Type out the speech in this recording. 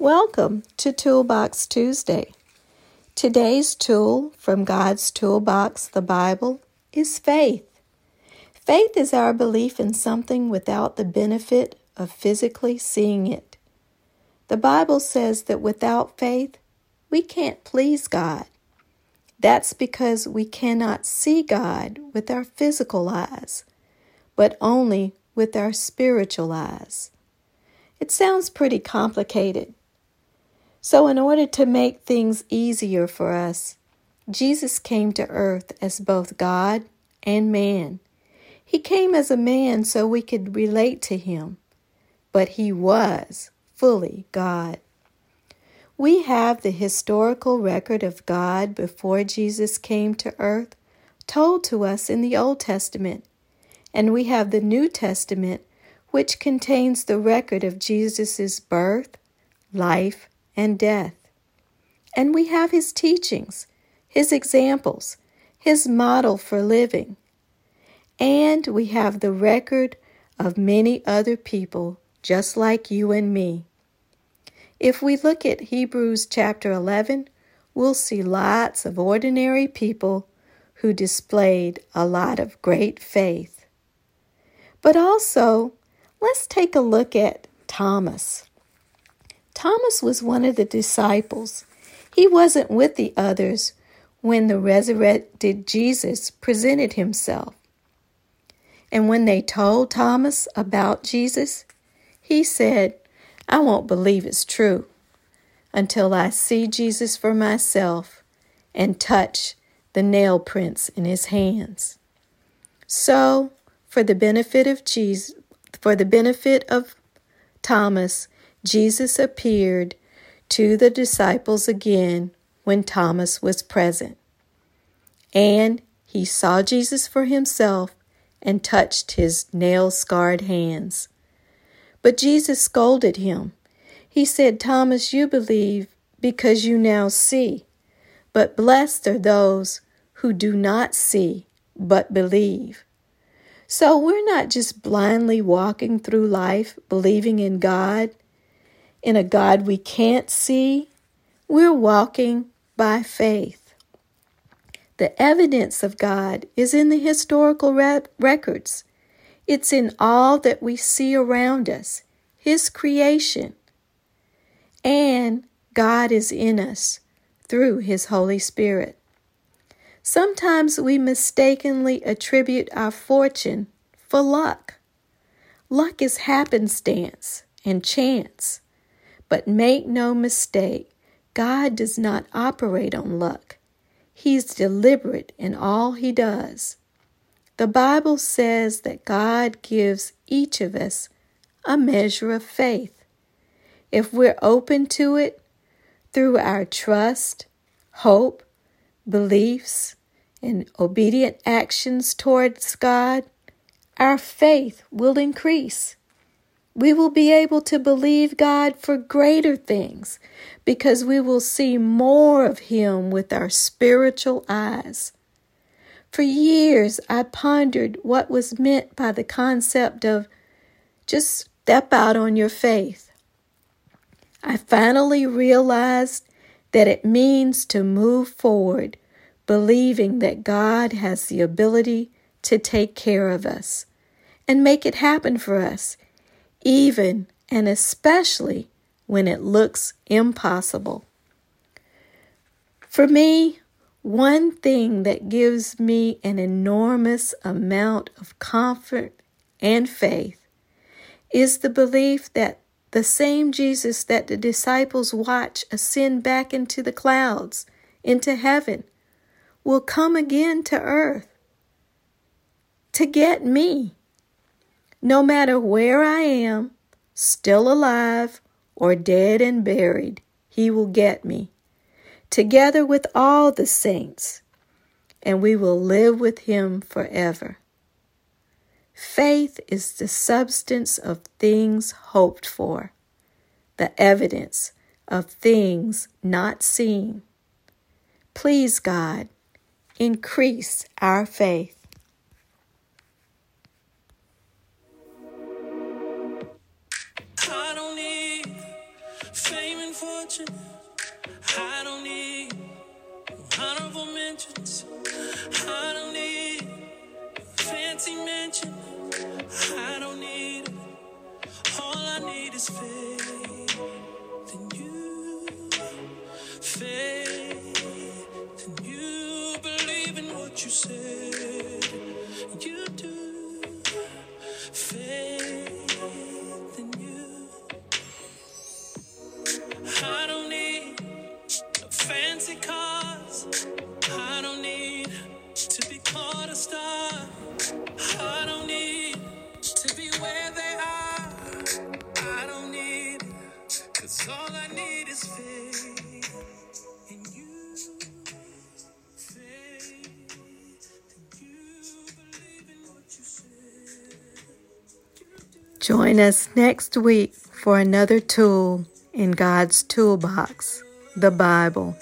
Welcome to Toolbox Tuesday. Today's tool from God's Toolbox, the Bible, is faith. Faith is our belief in something without the benefit of physically seeing it. The Bible says that without faith, we can't please God. That's because we cannot see God with our physical eyes, but only with our spiritual eyes. It sounds pretty complicated. So, in order to make things easier for us, Jesus came to earth as both God and man. He came as a man so we could relate to him, but he was fully God. We have the historical record of God before Jesus came to earth told to us in the Old Testament, and we have the New Testament, which contains the record of Jesus' birth, life, and death. And we have his teachings, his examples, his model for living. And we have the record of many other people just like you and me. If we look at Hebrews chapter 11, we'll see lots of ordinary people who displayed a lot of great faith. But also, let's take a look at Thomas. Thomas was one of the disciples. He wasn't with the others when the resurrected Jesus presented himself. And when they told Thomas about Jesus, he said, I won't believe it's true until I see Jesus for myself and touch the nail prints in his hands. So, for the benefit of Jesus, for the benefit of Thomas, Jesus appeared to the disciples again when Thomas was present. And he saw Jesus for himself and touched his nail scarred hands. But Jesus scolded him. He said, Thomas, you believe because you now see, but blessed are those who do not see but believe. So we're not just blindly walking through life believing in God in a God we can't see, we're walking by faith. The evidence of God is in the historical records. It's in all that we see around us, His creation. And God is in us through His Holy Spirit. Sometimes we mistakenly attribute our fortune for luck. Luck is happenstance and chance. But make no mistake, God does not operate on luck. He's deliberate in all he does. The Bible says that God gives each of us a measure of faith. If we're open to it through our trust, hope, beliefs, and obedient actions towards God, our faith will increase we will be able to believe God for greater things because we will see more of Him with our spiritual eyes. For years, I pondered what was meant by the concept of just step out on your faith. I finally realized that it means to move forward, believing that God has the ability to take care of us and make it happen for us even and especially when it looks impossible. For me, one thing that gives me an enormous amount of comfort and faith is the belief that the same Jesus that the disciples watch ascend back into the clouds, into heaven, will come again to earth to get me no matter where I am, still alive or dead and buried, he will get me, together with all the saints, and we will live with him forever. Faith is the substance of things hoped for, the evidence of things not seen. Please, God, increase our faith. I don't need honorable mentions. I don't need fancy mention. I don't need. All I need is faith Join us next week for another tool in God's toolbox, the Bible.